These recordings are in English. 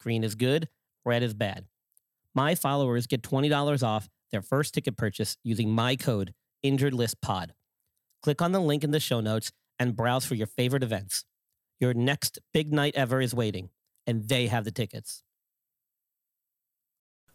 Green is good, red is bad. My followers get $20 off their first ticket purchase using my code InjuredListPod. Click on the link in the show notes and browse for your favorite events. Your next big night ever is waiting, and they have the tickets.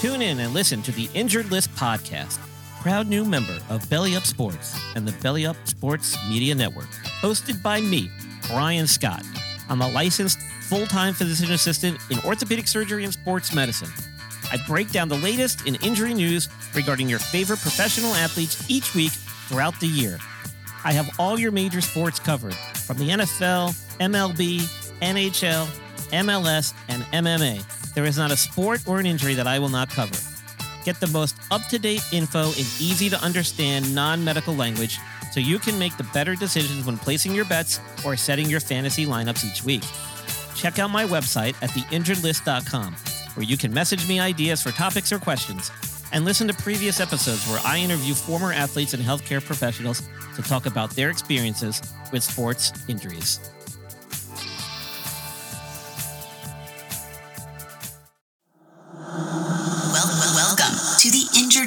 Tune in and listen to the Injured List podcast, proud new member of Belly Up Sports and the Belly Up Sports Media Network, hosted by me, Brian Scott. I'm a licensed full time physician assistant in orthopedic surgery and sports medicine. I break down the latest in injury news regarding your favorite professional athletes each week throughout the year. I have all your major sports covered from the NFL, MLB, NHL, MLS, and MMA. There is not a sport or an injury that I will not cover. Get the most up to date info in easy to understand non medical language so you can make the better decisions when placing your bets or setting your fantasy lineups each week. Check out my website at theinjuredlist.com where you can message me ideas for topics or questions and listen to previous episodes where I interview former athletes and healthcare professionals to talk about their experiences with sports injuries.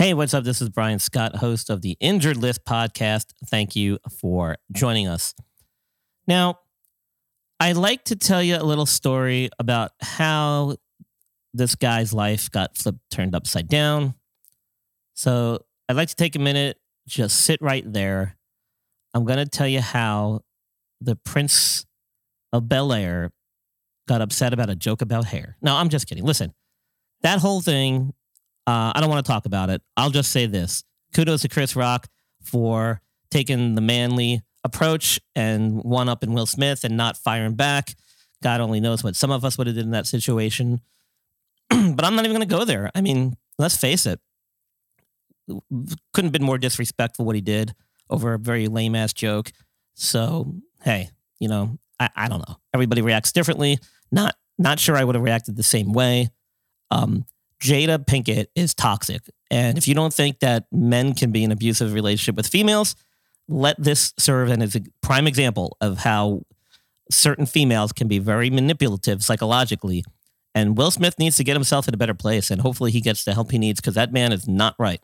Hey, what's up? This is Brian Scott, host of the Injured List podcast. Thank you for joining us. Now, I'd like to tell you a little story about how this guy's life got flipped, turned upside down. So, I'd like to take a minute, just sit right there. I'm going to tell you how the Prince of Bel Air got upset about a joke about hair. No, I'm just kidding. Listen, that whole thing uh, I don't want to talk about it. I'll just say this. Kudos to Chris Rock for taking the manly approach and one up in Will Smith and not firing back. God only knows what some of us would have did in that situation. but I'm not even going to go there. I mean, let's face it. Couldn't have been more disrespectful what he did over a very lame ass joke. So, hey, you know, I, I don't know. Everybody reacts differently. Not not sure I would have reacted the same way. Um, Jada Pinkett is toxic. And if you don't think that men can be in abusive relationship with females, let this serve as a prime example of how certain females can be very manipulative psychologically. And Will Smith needs to get himself in a better place. And hopefully he gets the help he needs because that man is not right.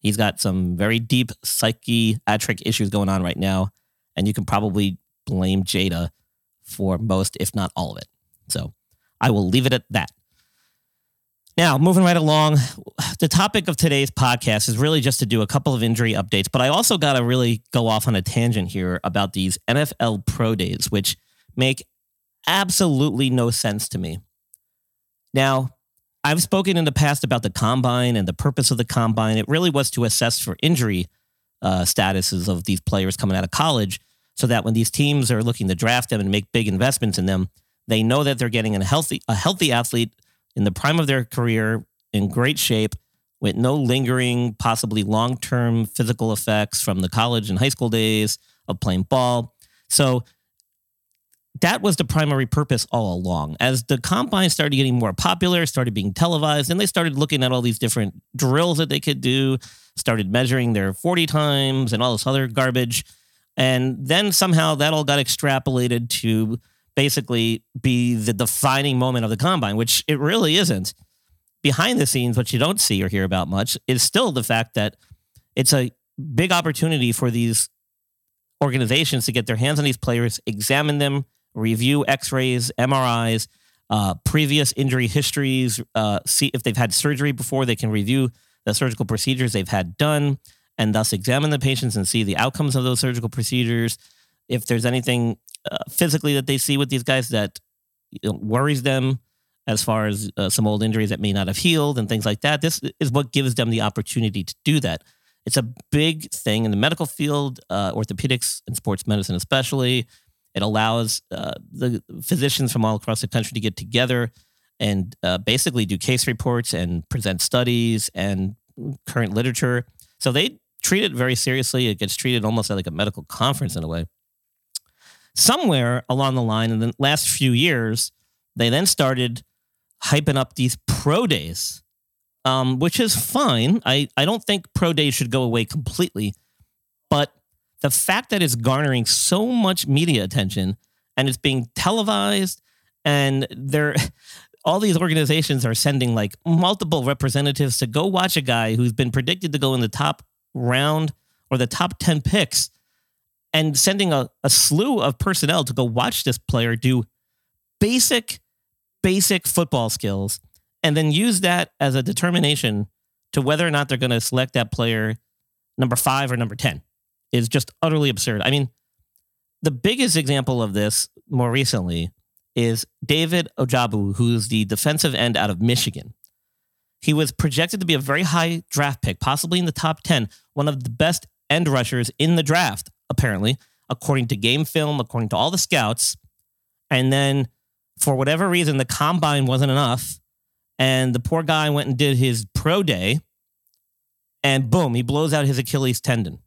He's got some very deep psychiatric issues going on right now. And you can probably blame Jada for most, if not all of it. So I will leave it at that. Now, moving right along, the topic of today's podcast is really just to do a couple of injury updates, but I also got to really go off on a tangent here about these NFL Pro Days, which make absolutely no sense to me. Now, I've spoken in the past about the combine and the purpose of the combine. It really was to assess for injury uh, statuses of these players coming out of college so that when these teams are looking to draft them and make big investments in them, They know that they're getting a healthy a healthy athlete in the prime of their career in great shape with no lingering, possibly long term physical effects from the college and high school days of playing ball. So that was the primary purpose all along. As the combine started getting more popular, started being televised, and they started looking at all these different drills that they could do, started measuring their 40 times and all this other garbage. And then somehow that all got extrapolated to basically be the defining moment of the combine, which it really isn't. Behind the scenes, what you don't see or hear about much is still the fact that it's a big opportunity for these organizations to get their hands on these players, examine them, review x rays, MRIs, uh, previous injury histories, uh, see if they've had surgery before, they can review the surgical procedures they've had done and thus examine the patients and see the outcomes of those surgical procedures. If there's anything uh, physically that they see with these guys that you know, worries them, as far as uh, some old injuries that may not have healed and things like that, this is what gives them the opportunity to do that. It's a big thing in the medical field, uh, orthopedics and sports medicine, especially. It allows uh, the physicians from all across the country to get together and uh, basically do case reports and present studies and current literature. So they treat it very seriously. It gets treated almost like a medical conference in a way. Somewhere along the line, in the last few years, they then started hyping up these pro days, um, which is fine. I, I don't think pro days should go away completely, but the fact that it's garnering so much media attention and it's being televised and they're all these organizations are sending like multiple representatives to go watch a guy who's been predicted to go in the top round or the top 10 picks and sending a, a slew of personnel to go watch this player do basic, basic football skills and then use that as a determination to whether or not they're going to select that player number five or number 10 is just utterly absurd. I mean, the biggest example of this more recently is David Ojabo, who's the defensive end out of Michigan. He was projected to be a very high draft pick, possibly in the top 10, one of the best end rushers in the draft, apparently, according to game film, according to all the scouts. And then for whatever reason, the combine wasn't enough. And the poor guy went and did his pro day, and boom, he blows out his Achilles tendon.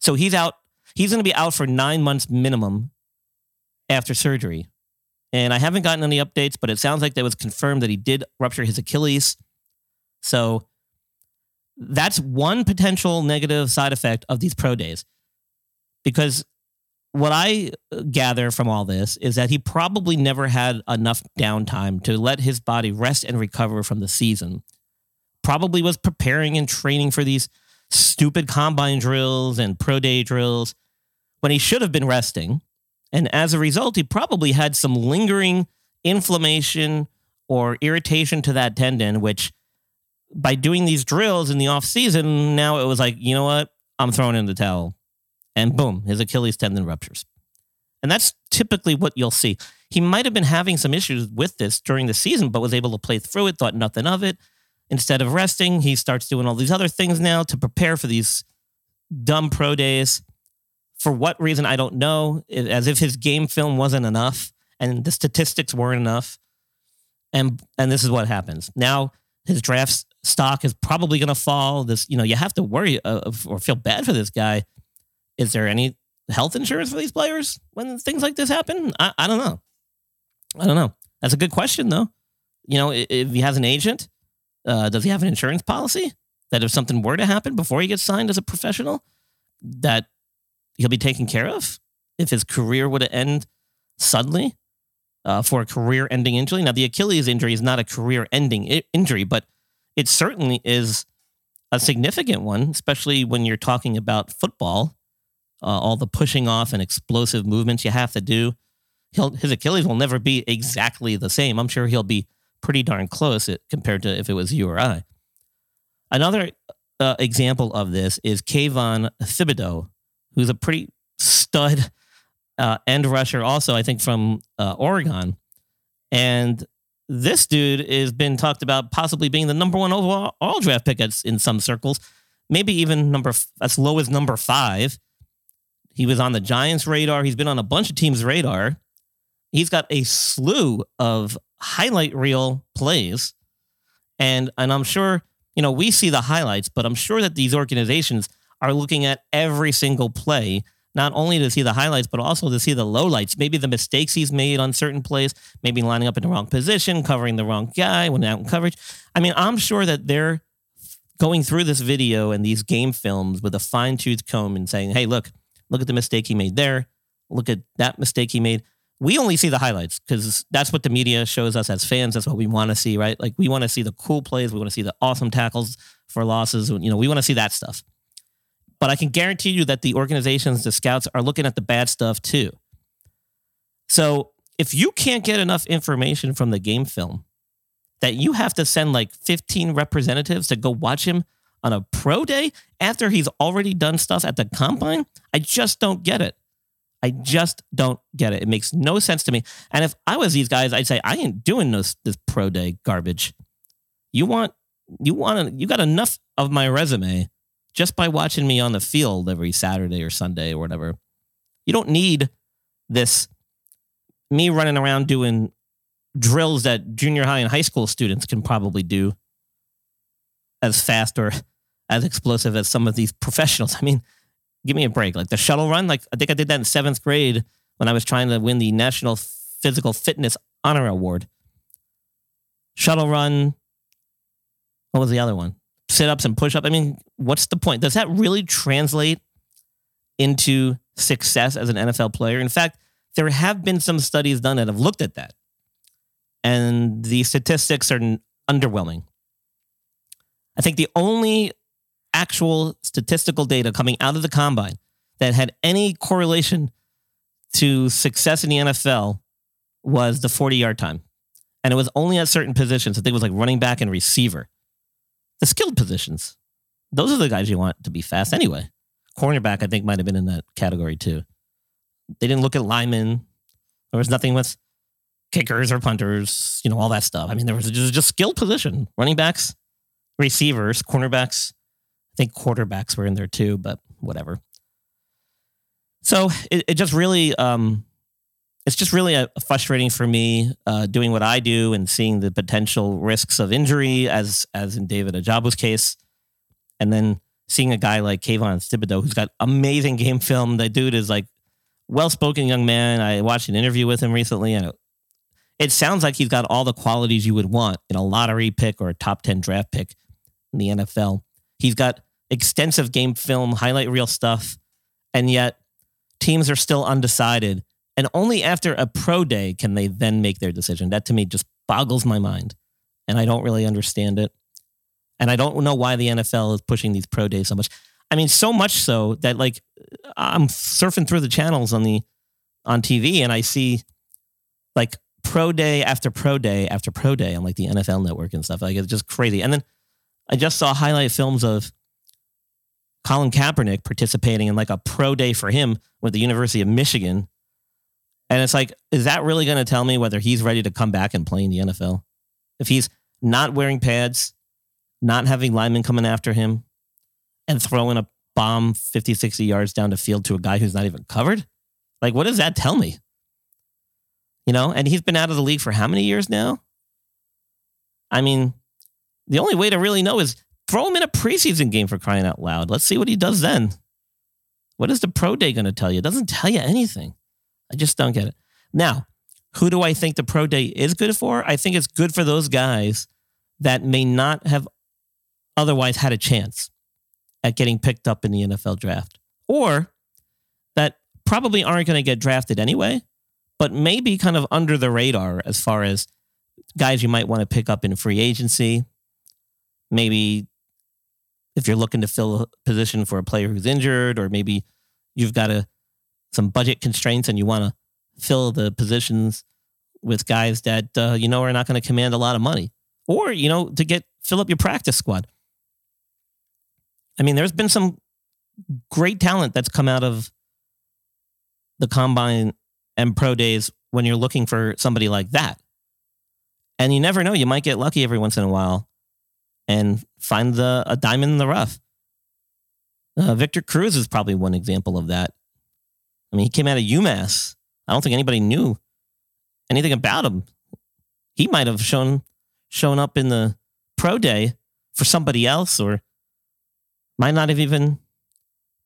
So he's out. He's going to be out for nine months minimum after surgery. And I haven't gotten any updates, but it sounds like that was confirmed that he did rupture his Achilles. So that's one potential negative side effect of these pro days. Because what I uh, gather from all this is that he probably never had enough downtime to let his body rest and recover from the season. Probably was preparing and training for these stupid combine drills and pro day drills when he should have been resting. And as a result, he probably had some lingering inflammation or irritation to that tendon, which by doing these drills in the off season, now it was like, you know what? I'm throwing in the towel. And boom, his Achilles tendon ruptures. And that's typically what you'll see. He might have been having some issues with this during the season, but was able to play through it, thought nothing of it. Instead of resting, he starts doing all these other things now to prepare for these dumb pro days. For what reason, I don't know. As if his game film wasn't enough and the statistics weren't enough. And and this is what happens. Now his draft stock is probably going to fall. This, you know, you have to worry uh, or feel bad for this guy. Is there any health insurance for these players when things like this happen? I, I don't know. I don't know. That's a good question, though. You know, if he has an agent, uh, does he have an insurance policy that if something were to happen before he gets signed as a professional, that he'll be taken care of if his career were to end suddenly uh, for a career ending injury. Now, the Achilles injury is not a career ending I- injury, but it certainly is a significant one, especially when you're talking about football, uh, all the pushing off and explosive movements you have to do. He'll, his Achilles will never be exactly the same. I'm sure he'll be pretty darn close compared to if it was you or I. Another uh, example of this is Kayvon Thibodeaux, who's a pretty stud uh, end rusher, also, I think, from uh, Oregon. And this dude has been talked about possibly being the number one overall draft pick in some circles, maybe even number as low as number five. He was on the Giants' radar. He's been on a bunch of teams' radar. He's got a slew of highlight reel plays. And and I'm sure, you know, we see the highlights, but I'm sure that these organizations are looking at every single play, not only to see the highlights, but also to see the lowlights, maybe the mistakes he's made on certain plays, maybe lining up in the wrong position, covering the wrong guy when out in coverage. I mean, I'm sure that they're going through this video and these game films with a fine tooth comb and saying, hey, look, look at the mistake he made there. Look at that mistake he made. We only see the highlights because that's what the media shows us as fans. That's what we want to see, right? Like we want to see the cool plays. We want to see the awesome tackles for losses. You know, we want to see that stuff. But I can guarantee you that the organizations, the scouts are looking at the bad stuff too. So if you can't get enough information from the game film that you have to send like 15 representatives to go watch him on a pro day after he's already done stuff at the combine, I just don't get it. I just don't get it. It makes no sense to me. And if I was these guys, I'd say I ain't doing this this pro day garbage. You want you want you got enough of my resume just by watching me on the field every Saturday or Sunday or whatever. You don't need this me running around doing drills that junior high and high school students can probably do as fast or as explosive as some of these professionals. I mean, give me a break. Like the shuttle run, like I think I did that in seventh grade when I was trying to win the National Physical Fitness Honor Award. Shuttle run. What was the other one? Sit ups and push up. I mean, what's the point? Does that really translate into success as an NFL player? In fact, there have been some studies done that have looked at that. And the statistics are underwhelming. I think the only actual statistical data coming out of the combine that had any correlation to success in the NFL was the 40 yard time. And it was only at certain positions. I think it was like running back and receiver. The skilled positions. Those are the guys you want to be fast anyway. Cornerback, I think, might have been in that category too. They didn't look at linemen. There was nothing with kickers or punters, you know, all that stuff. I mean, there was just, just skilled position. Running backs, receivers, cornerbacks, I think quarterbacks were in there too, but whatever. So it, it just really, um, it's just really a, a frustrating for me uh, doing what I do and seeing the potential risks of injury, as as in David Ojabo's case, and then seeing a guy like Kayvon Thibodeaux who's got amazing game film. That dude is like well-spoken young man. I watched an interview with him recently, and it, it sounds like he's got all the qualities you would want in a lottery pick or a top ten draft pick in the NFL. He's got extensive game film, highlight reel stuff, and yet teams are still undecided. And only after a pro day can they then make their decision. That to me just boggles my mind. And I don't really understand it. And I don't know why the NFL is pushing these pro days so much. I mean, so much so that like I'm surfing through the channels on the on TV and I see like pro day after pro day after pro day on like the NFL network and stuff. Like it's just crazy. And then I just saw highlight films of Colin Kaepernick participating in like a pro day for him with the University of Michigan. And it's like, is that really going to tell me whether he's ready to come back and play in the NFL? If he's not wearing pads, not having linemen coming after him, and throwing a bomb 50, 60 yards down the field to a guy who's not even covered? Like, what does that tell me? You know, and he's been out of the league for how many years now? I mean, the only way to really know is throw him in a preseason game for crying out loud. Let's see what he does then. What is the pro day going to tell you? It doesn't tell you anything. I just don't get it. Now, who do I think the pro day is good for? I think it's good for those guys that may not have otherwise had a chance at getting picked up in the NFL draft or that probably aren't going to get drafted anyway, but maybe kind of under the radar as far as guys you might want to pick up in free agency. Maybe if you're looking to fill a position for a player who's injured, or maybe you've got a some budget constraints and you want to fill the positions with guys that uh, you know are not going to command a lot of money, or you know to get fill up your practice squad. I mean, there's been some great talent that's come out of the combine and pro days when you're looking for somebody like that. And you never know, you might get lucky every once in a while and find the a diamond in the rough. Uh, Victor Cruz is probably one example of that. I mean, he came out of UMass. I don't think anybody knew anything about him. He might have shown shown up in the pro day for somebody else or might not have even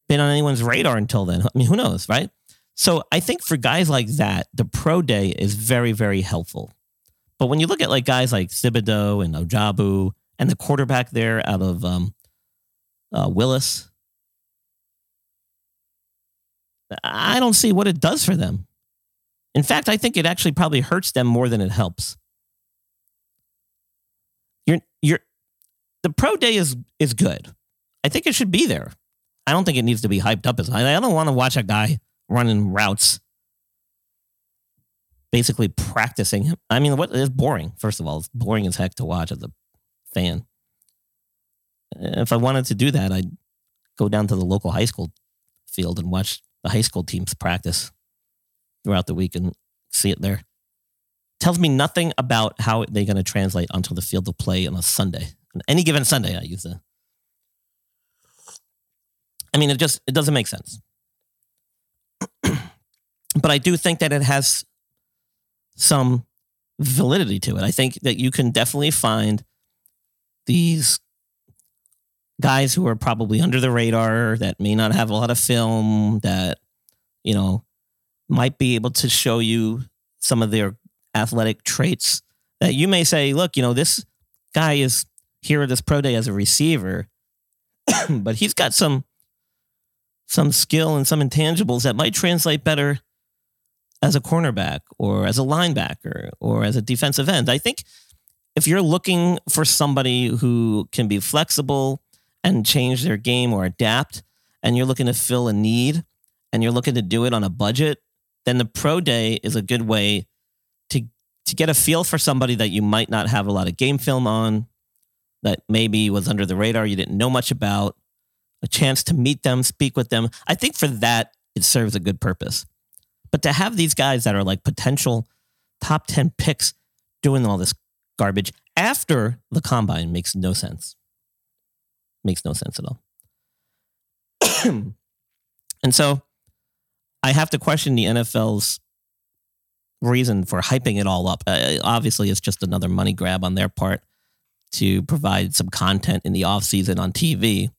been on anyone's radar until then. I mean, who knows, right? So I think for guys like that, the pro day is very, very helpful. But when you look at like guys like Thibodeaux and Ojabo and the quarterback there out of um, uh, Willis, I don't see what it does for them. In fact, I think it actually probably hurts them more than it helps. You're, you're, the pro day is is good. I think it should be there. I don't think it needs to be hyped up as I don't want to watch a guy running routes, basically practicing. I mean, what is boring? First of all, it's boring as heck to watch as a fan. Uh, if I wanted to do that, I'd go down to the local high school field and watch the high school teams practice throughout the week and see it there. Tells me nothing about how they're going to translate onto the field of play on a Sunday. On any given Sunday, I use the. I mean, it just it doesn't make sense. but I do think that it has some validity to it. I think that you can definitely find these guys who are probably under the radar that may not have a lot of film that you know might be able to show you some of their athletic traits that you may say look you know this guy is here at this pro day as a receiver but he's got some some skill and some intangibles that might translate better as a cornerback or as a linebacker or as a defensive end. I think if you're looking for somebody who can be flexible and change their game or adapt, and you're looking to fill a need and you're looking to do it on a budget, then the pro day is a good way to to get a feel for somebody that you might not have a lot of game film on, that maybe was under the radar, you didn't know much about, a chance to meet them, speak with them. I think for that, it serves a good purpose. But to have these guys that are like potential top 10 picks doing all this garbage after the combine makes no sense. Makes no sense at all. and so I have to question the NFL's reason for hyping it all up. Uh, obviously, it's just another money grab on their part to provide some content in the offseason on TV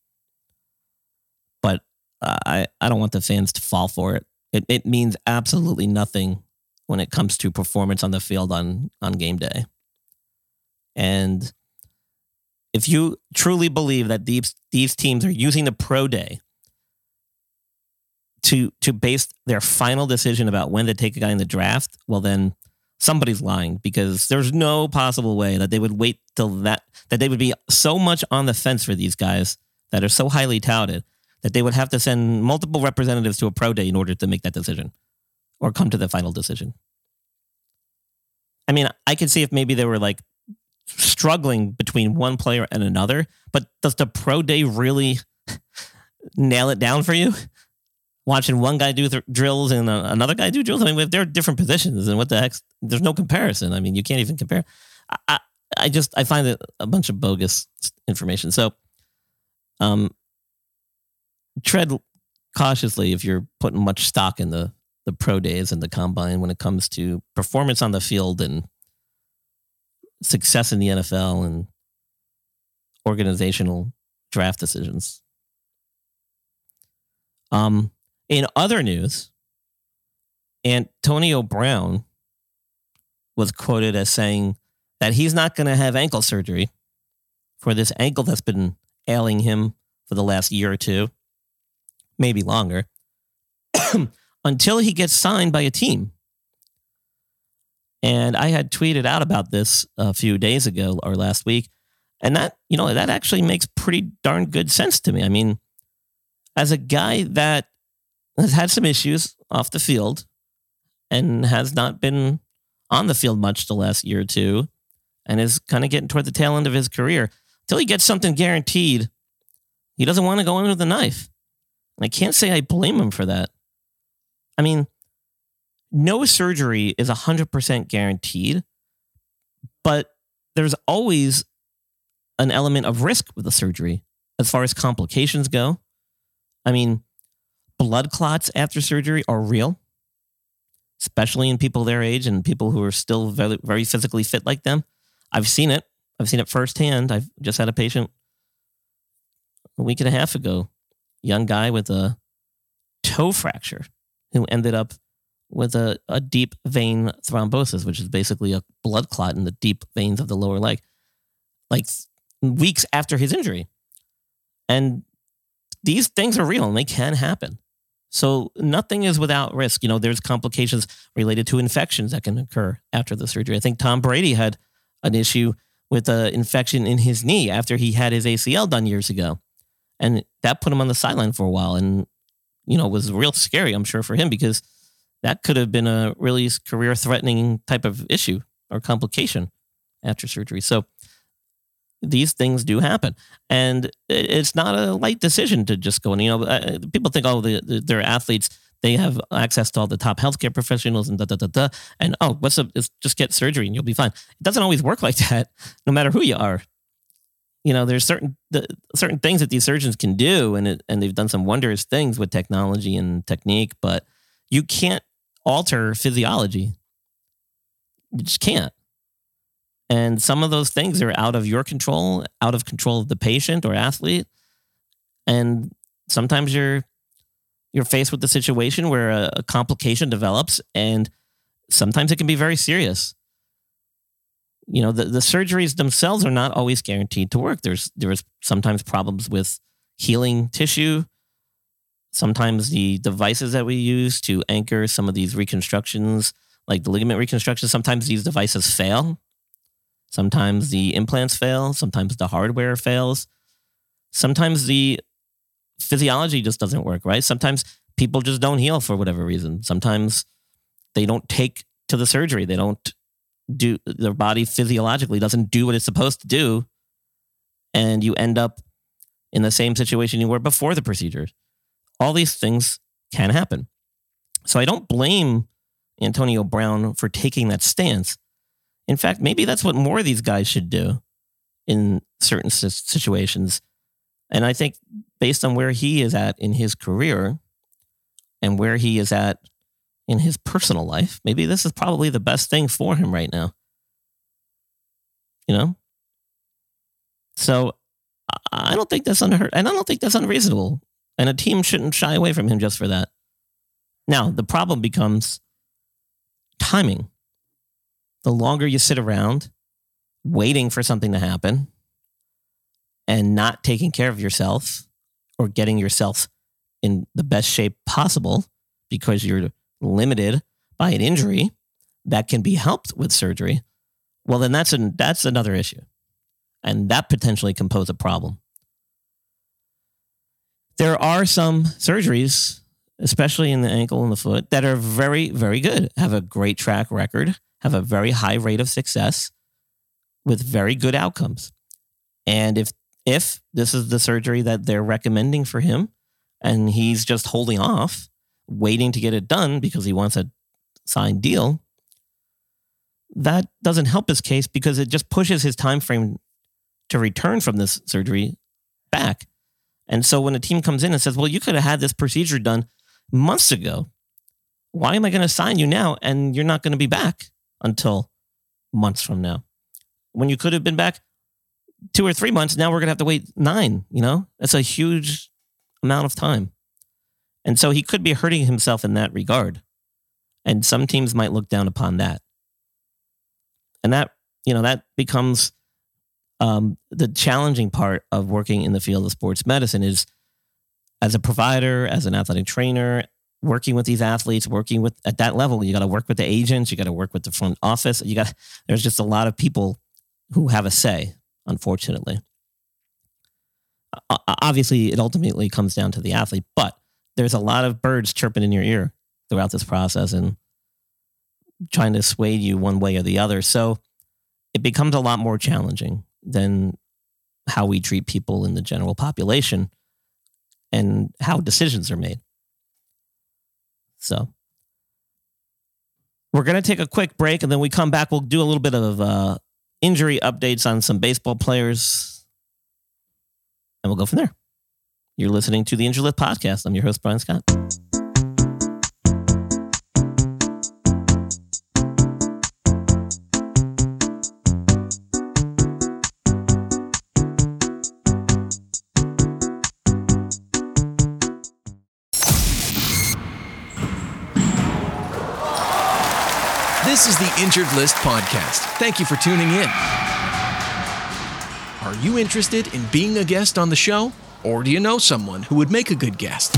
but uh, I I don't want the fans to fall for it. It it means absolutely nothing when it comes to performance on the field on on game day. And if you truly believe that these these teams are using the pro day to to base their final decision about when to take a guy in the draft, well then somebody's lying because there's no possible way that they would wait till that that they would be so much on the fence for these guys that are so highly touted that they would have to send multiple representatives to a pro day in order to make that decision or come to the final decision. I mean, I could see if maybe they were like struggling between one player and another, but does the pro day really nail it down for you? Watching one guy do th- drills and uh, another guy do drills. I mean, they're different positions, and what the heck? There's no comparison. I mean, you can't even compare. I, I, I just I find it a bunch of bogus information. So, um, tread cautiously if you're putting much stock in the the pro days and the combine when it comes to performance on the field and success in the NFL and organizational draft decisions. Um, in other news, Antonio Brown was quoted as saying that he's not going to have ankle surgery for this ankle that's been ailing him for the last year or two maybe longer, until he gets signed by a team. And I had tweeted out about this a few days ago or last week. And that, you know, that actually makes pretty darn good sense to me. I mean, as a guy that has had some issues off the field and has not been on the field much the last year or two and is kind of getting toward the tail end of his career, until he gets something guaranteed, he doesn't want to go under the knife. And I can't say I blame him for that. I mean, no surgery is 100% guaranteed, but there's always an element of risk with the surgery as far as complications go. I mean, blood clots after surgery are real. especially in people their age and people who are still very, very physically fit like them. I've seen it. I've seen it firsthand. I've just had a patient a week and a half ago, young guy with a toe fracture who ended up with a, a deep vein thrombosis, which is basically a blood clot in the deep veins of the lower leg, like weeks after his injury. And these things are real and they can happen. So nothing is without risk. You know, there's complications related to infections that can occur after the surgery. I think Tom Brady had an issue with an infection in his knee after he had his ACL done years ago. And that put him on the sideline for a while. And, you know, was real scary, I'm sure, for him because that could have been a really career threatening type of issue or complication after surgery. So these things do happen. And it's not a light decision to just go. And, you know, people think, oh, the, the, they're athletes. They have access to all the top healthcare professionals and da da da da. And oh, what's up? Just get surgery and you'll be fine. It doesn't always work like that, no matter who you are. You know, there's certain the, certain things that these surgeons can do, and it, and they've done some wondrous things with technology and technique. But you can't alter physiology. You just can't. And some of those things are out of your control, out of control of the patient or athlete. And sometimes you're you're faced with the situation where a, a complication develops and sometimes it can be very serious. You know, the, the surgeries themselves are not always guaranteed to work. There's there's sometimes problems with healing tissue. Sometimes the devices that we use to anchor some of these reconstructions, like the ligament reconstruction, sometimes these devices fail Sometimes the implants fail. Sometimes the hardware fails. Sometimes the physiology just doesn't work, right? Sometimes people just don't heal for whatever reason. Sometimes they don't take to the surgery. They don't do, their body physiologically doesn't do what it's supposed to do. And you end up in the same situation you were before the procedure. All these things can happen. So I don't blame Antonio Brown for taking that stance. In fact, maybe that's what more of these guys should do in certain situations. And I think based on where he is at in his career and where he is at in his personal life, maybe this is probably the best thing for him right now. You know? So I don't think that's unheard and I don't think that's unreasonable. And a team shouldn't shy away from him just for that. Now, the problem becomes timing the longer you sit around waiting for something to happen and not taking care of yourself or getting yourself in the best shape possible because you're limited by an injury that can be helped with surgery, well, then that's, an, that's another issue. And that potentially can pose a problem. There are some surgeries, especially in the ankle and the foot, that are very, very good, have a great track record, have a very high rate of success with very good outcomes. And if if this is the surgery that they're recommending for him and he's just holding off, waiting to get it done because he wants a signed deal, that doesn't help his case because it just pushes his time frame to return from this surgery back. And so when a team comes in and says, "Well, you could have had this procedure done months ago. Why am I going to sign you now and you're not going to be back?" until months from now. When you could have been back two or three months, now we're going to have to wait nine. You know, that's a huge amount of time. And so he could be hurting himself in that regard. And some teams might look down upon that. And that, you know, that becomes um, the challenging part of working in the field of sports medicine is as a provider, as an athletic trainer, working with these athletes, working with at that level, you got to work with the agents, you got to work with the front office. You got there's just a lot of people who have a say, unfortunately. Obviously, it ultimately comes down to the athlete, but there's a lot of birds chirping in your ear throughout this process and trying to sway you one way or the other. So it becomes a lot more challenging than how we treat people in the general population and how decisions are made. So we're going to take a quick break and then we come back. We'll do a little bit of uh, injury updates on some baseball players and we'll go from there. You're listening to the Injured List podcast. I'm your host, Brian Scott. Injured List Podcast. Thank you for tuning in. Are you interested in being a guest on the show? Or do you know someone who would make a good guest?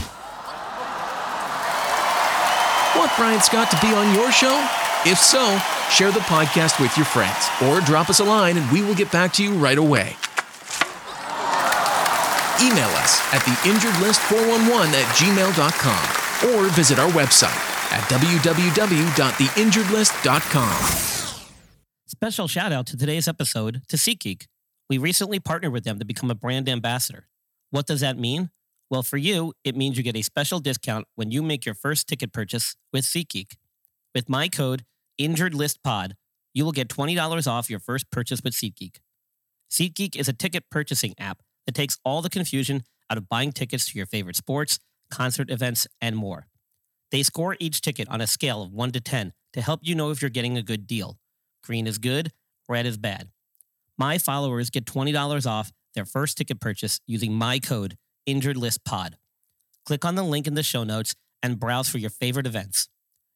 Want Brian Scott to be on your show? If so, share the podcast with your friends or drop us a line and we will get back to you right away. Email us at theinjuredlist411 at gmail.com or visit our website at www.theinjuredlist.com. Special shout out to today's episode to SeatGeek. We recently partnered with them to become a brand ambassador. What does that mean? Well, for you, it means you get a special discount when you make your first ticket purchase with SeatGeek. With my code InjuredListPod, you will get $20 off your first purchase with SeatGeek. SeatGeek is a ticket purchasing app that takes all the confusion out of buying tickets to your favorite sports, concert events, and more. They score each ticket on a scale of 1 to 10 to help you know if you're getting a good deal. Green is good, red is bad. My followers get $20 off their first ticket purchase using my code InjuredListPod. Click on the link in the show notes and browse for your favorite events.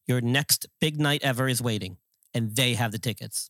Your next big night ever is waiting, and they have the tickets.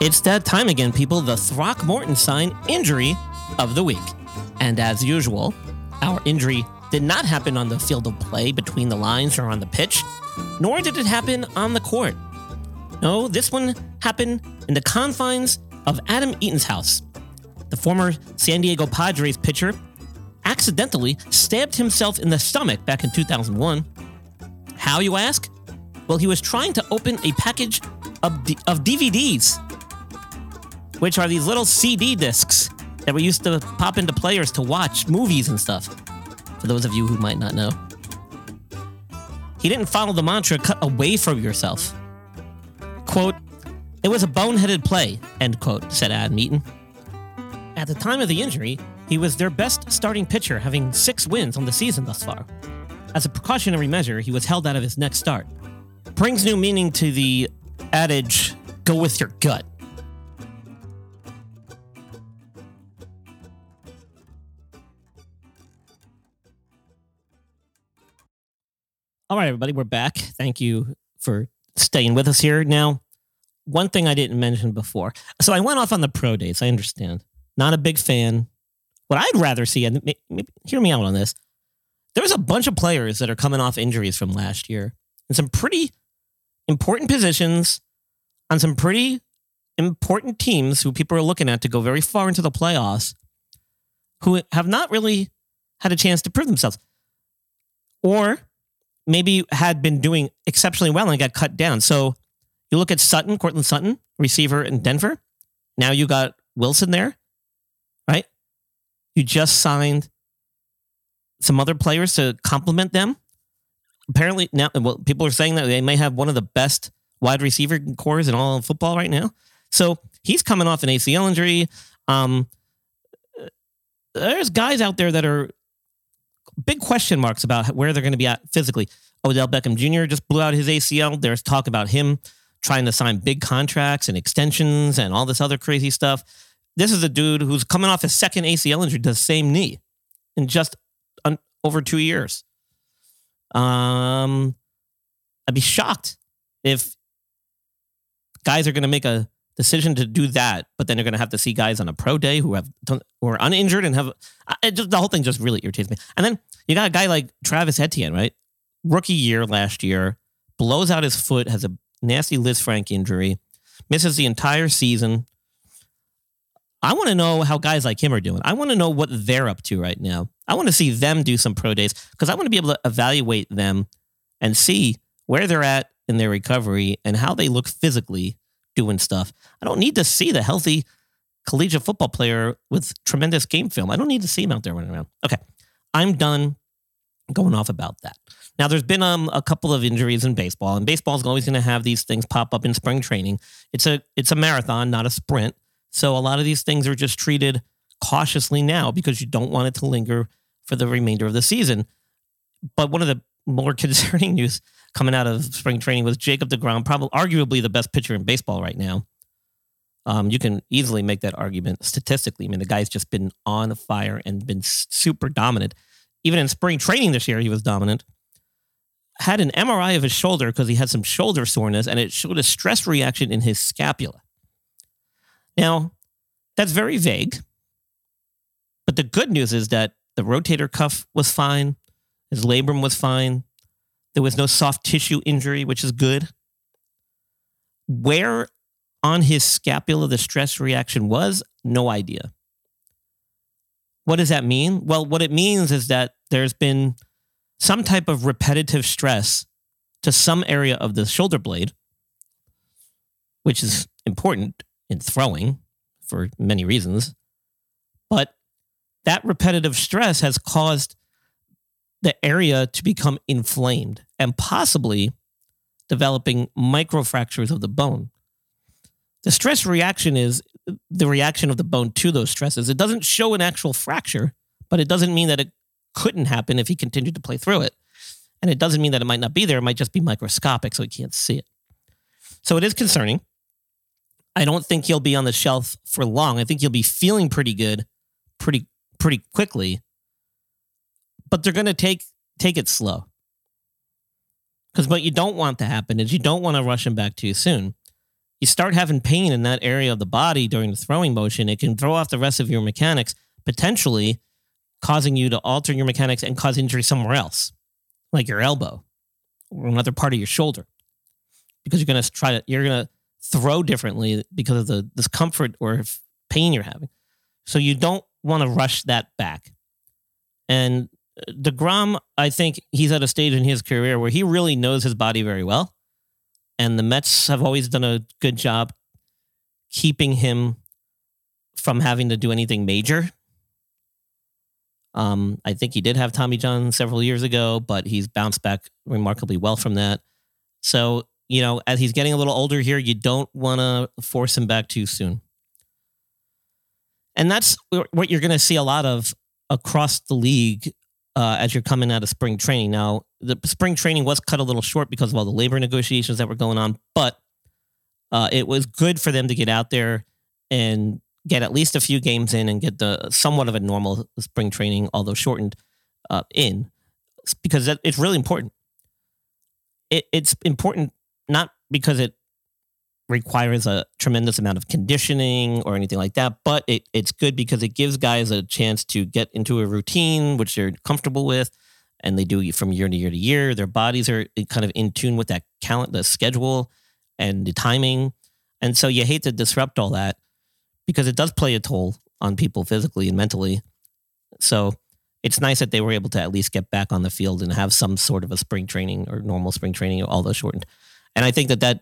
It's that time again, people. The Throckmorton sign injury of the week. And as usual, our injury did not happen on the field of play between the lines or on the pitch, nor did it happen on the court. No, this one happened in the confines of Adam Eaton's house. The former San Diego Padres pitcher accidentally stabbed himself in the stomach back in 2001. How, you ask? Well, he was trying to open a package of, D- of DVDs which are these little CD discs that we used to pop into players to watch movies and stuff. For those of you who might not know, he didn't follow the mantra cut away from yourself. Quote, it was a boneheaded play, end quote, said Adam Eaton. At the time of the injury, he was their best starting pitcher, having six wins on the season thus far. As a precautionary measure, he was held out of his next start. Brings new meaning to the adage, go with your gut. All right, everybody, we're back. Thank you for staying with us here. Now, one thing I didn't mention before. So I went off on the pro days. I understand. Not a big fan. What I'd rather see, and maybe, hear me out on this, there's a bunch of players that are coming off injuries from last year in some pretty important positions on some pretty important teams who people are looking at to go very far into the playoffs who have not really had a chance to prove themselves. Or maybe had been doing exceptionally well and got cut down. So you look at Sutton, Courtland Sutton, receiver in Denver. Now you got Wilson there, right? You just signed some other players to complement them. Apparently now, well, people are saying that they may have one of the best wide receiver cores in all of football right now. So he's coming off an ACL injury. Um, there's guys out there that are big question marks about where they're going to be at physically. Odell Beckham Jr. just blew out his ACL. There's talk about him trying to sign big contracts and extensions and all this other crazy stuff. This is a dude who's coming off his second ACL injury to the same knee in just un- over two years. Um, I'd be shocked if guys are going to make a decision to do that, but then you're going to have to see guys on a pro day who have who are uninjured and have just, the whole thing just really irritates me. And then you got a guy like Travis Etienne, right? Rookie year last year, blows out his foot, has a nasty Lisfranc injury, misses the entire season. I want to know how guys like him are doing. I want to know what they're up to right now. I want to see them do some pro days because I want to be able to evaluate them and see where they're at in their recovery and how they look physically doing stuff. I don't need to see the healthy collegiate football player with tremendous game film. I don't need to see him out there running around. Okay. I'm done going off about that. Now, there's been um, a couple of injuries in baseball, and baseball is always going to have these things pop up in spring training. It's a it's a marathon, not a sprint. So a lot of these things are just treated cautiously now because you don't want it to linger for the remainder of the season. But one of the more concerning news coming out of spring training was Jacob DeGrom, probably arguably the best pitcher in baseball right now. Um, you can easily make that argument statistically. I mean, the guy's just been on fire and been super dominant. Even in spring training this year, he was dominant. Had an MRI of his shoulder because he had some shoulder soreness, and it showed a stress reaction in his scapula. Now, that's very vague. But the good news is that the rotator cuff was fine, his labrum was fine, there was no soft tissue injury, which is good. Where on his scapula the stress reaction was, no idea. What does that mean? Well, what it means is that there's been some type of repetitive stress to some area of the shoulder blade, which is important in throwing for many reasons. But that repetitive stress has caused the area to become inflamed and possibly developing microfractures of the bone. The stress reaction is the reaction of the bone to those stresses. It doesn't show an actual fracture, but it doesn't mean that it couldn't happen if he continued to play through it. And it doesn't mean that it might not be there. It might just be microscopic, so he can't see it. So it is concerning. I don't think he'll be on the shelf for long. I think he'll be feeling pretty good pretty pretty quickly. But they're going to take take it slow. Cuz what you don't want to happen is you don't want to rush him back too soon you start having pain in that area of the body during the throwing motion, it can throw off the rest of your mechanics, potentially causing you to alter your mechanics and cause injury somewhere else, like your elbow or another part of your shoulder. Because you're going to try to, you're going to throw differently because of the discomfort or pain you're having. So you don't want to rush that back. And DeGrom, I think he's at a stage in his career where he really knows his body very well and the Mets have always done a good job keeping him from having to do anything major. Um, I think he did have Tommy John several years ago, but he's bounced back remarkably well from that. So, you know, as he's getting a little older here, you don't want to force him back too soon. And that's what you're going to see a lot of across the league uh, as you're coming out of spring training. Now, the spring training was cut a little short because of all the labor negotiations that were going on, but uh, it was good for them to get out there and get at least a few games in and get the somewhat of a normal spring training, although shortened, uh, in because it's really important. It, it's important not because it requires a tremendous amount of conditioning or anything like that. But it, it's good because it gives guys a chance to get into a routine which they're comfortable with, and they do from year to year to year. Their bodies are kind of in tune with that calendar, the schedule, and the timing. And so you hate to disrupt all that because it does play a toll on people physically and mentally. So it's nice that they were able to at least get back on the field and have some sort of a spring training or normal spring training, although shortened. And I think that that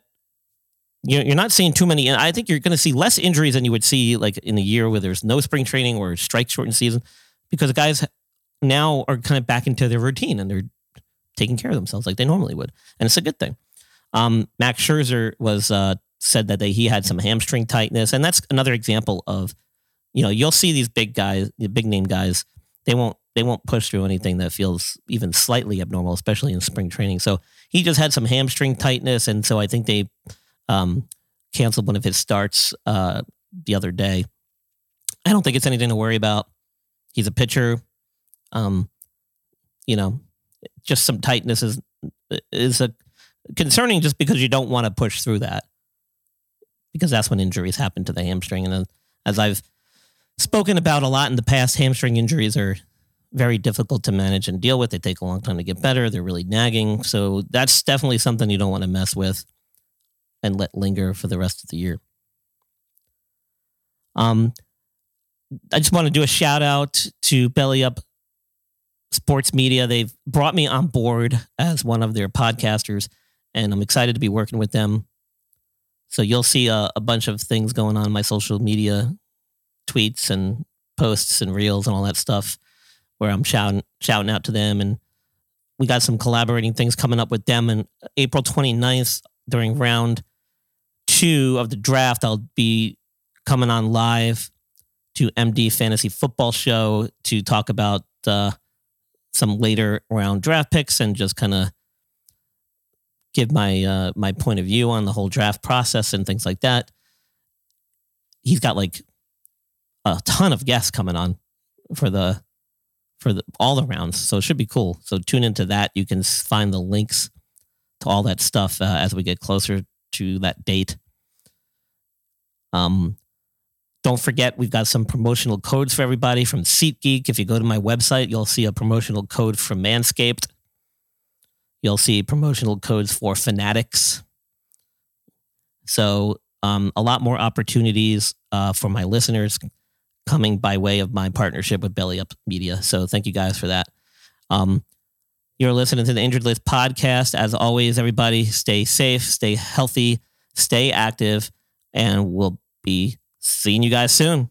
you're not seeing too many. And I think you're going to see less injuries than you would see like in a year where there's no spring training or strike shortened season because guys now are kind of back into their routine and they're taking care of themselves like they normally would. And it's a good thing. Um, Max Scherzer was uh, said that they, he had some hamstring tightness. And that's another example of, you know, you'll see these big guys, the big name guys, they won't they won't push through anything that feels even slightly abnormal, especially in spring training. So he just had some hamstring tightness, and so I think they um, canceled one of his starts uh, the other day. I don't think it's anything to worry about. He's a pitcher. Um, you know, just some tightness is is a concerning just because you don't want to push through that because that's when injuries happen to the hamstring. And as I've spoken about a lot in the past, hamstring injuries are very difficult to manage and deal with. They take a long time to get better. They're really nagging. So that's definitely something you don't want to mess with and let linger for the rest of the year. Um, I just want to do a shout out to Belly Up Sports Media. They've brought me on board as one of their podcasters. and I'm excited to be working with them. So you'll see a, a bunch of things going on my social media tweets and posts and reels and all that stuff where I'm shouting shouting out to them and we got some collaborating things coming up with them and April 29th during round 2 of the draft I'll be coming on live to MD Fantasy Football Show to talk about uh, some later round draft picks and just kind of give my uh, my point of view on the whole draft process and things like that. He's got like a ton of guests coming on for the for the all the rounds, so it should be cool. So tune into that. You can find the links to all that stuff uh, as we get closer to that date. Um, don't forget, we've got some promotional codes for everybody from SeatGeek. If you go to my website, you'll see a promotional code from Manscaped. You'll see promotional codes for Fanatics. So, um, a lot more opportunities uh, for my listeners coming by way of my partnership with Belly Up Media. So, thank you guys for that. Um, you're listening to the Injured List podcast. As always, everybody stay safe, stay healthy, stay active, and we'll be seeing you guys soon.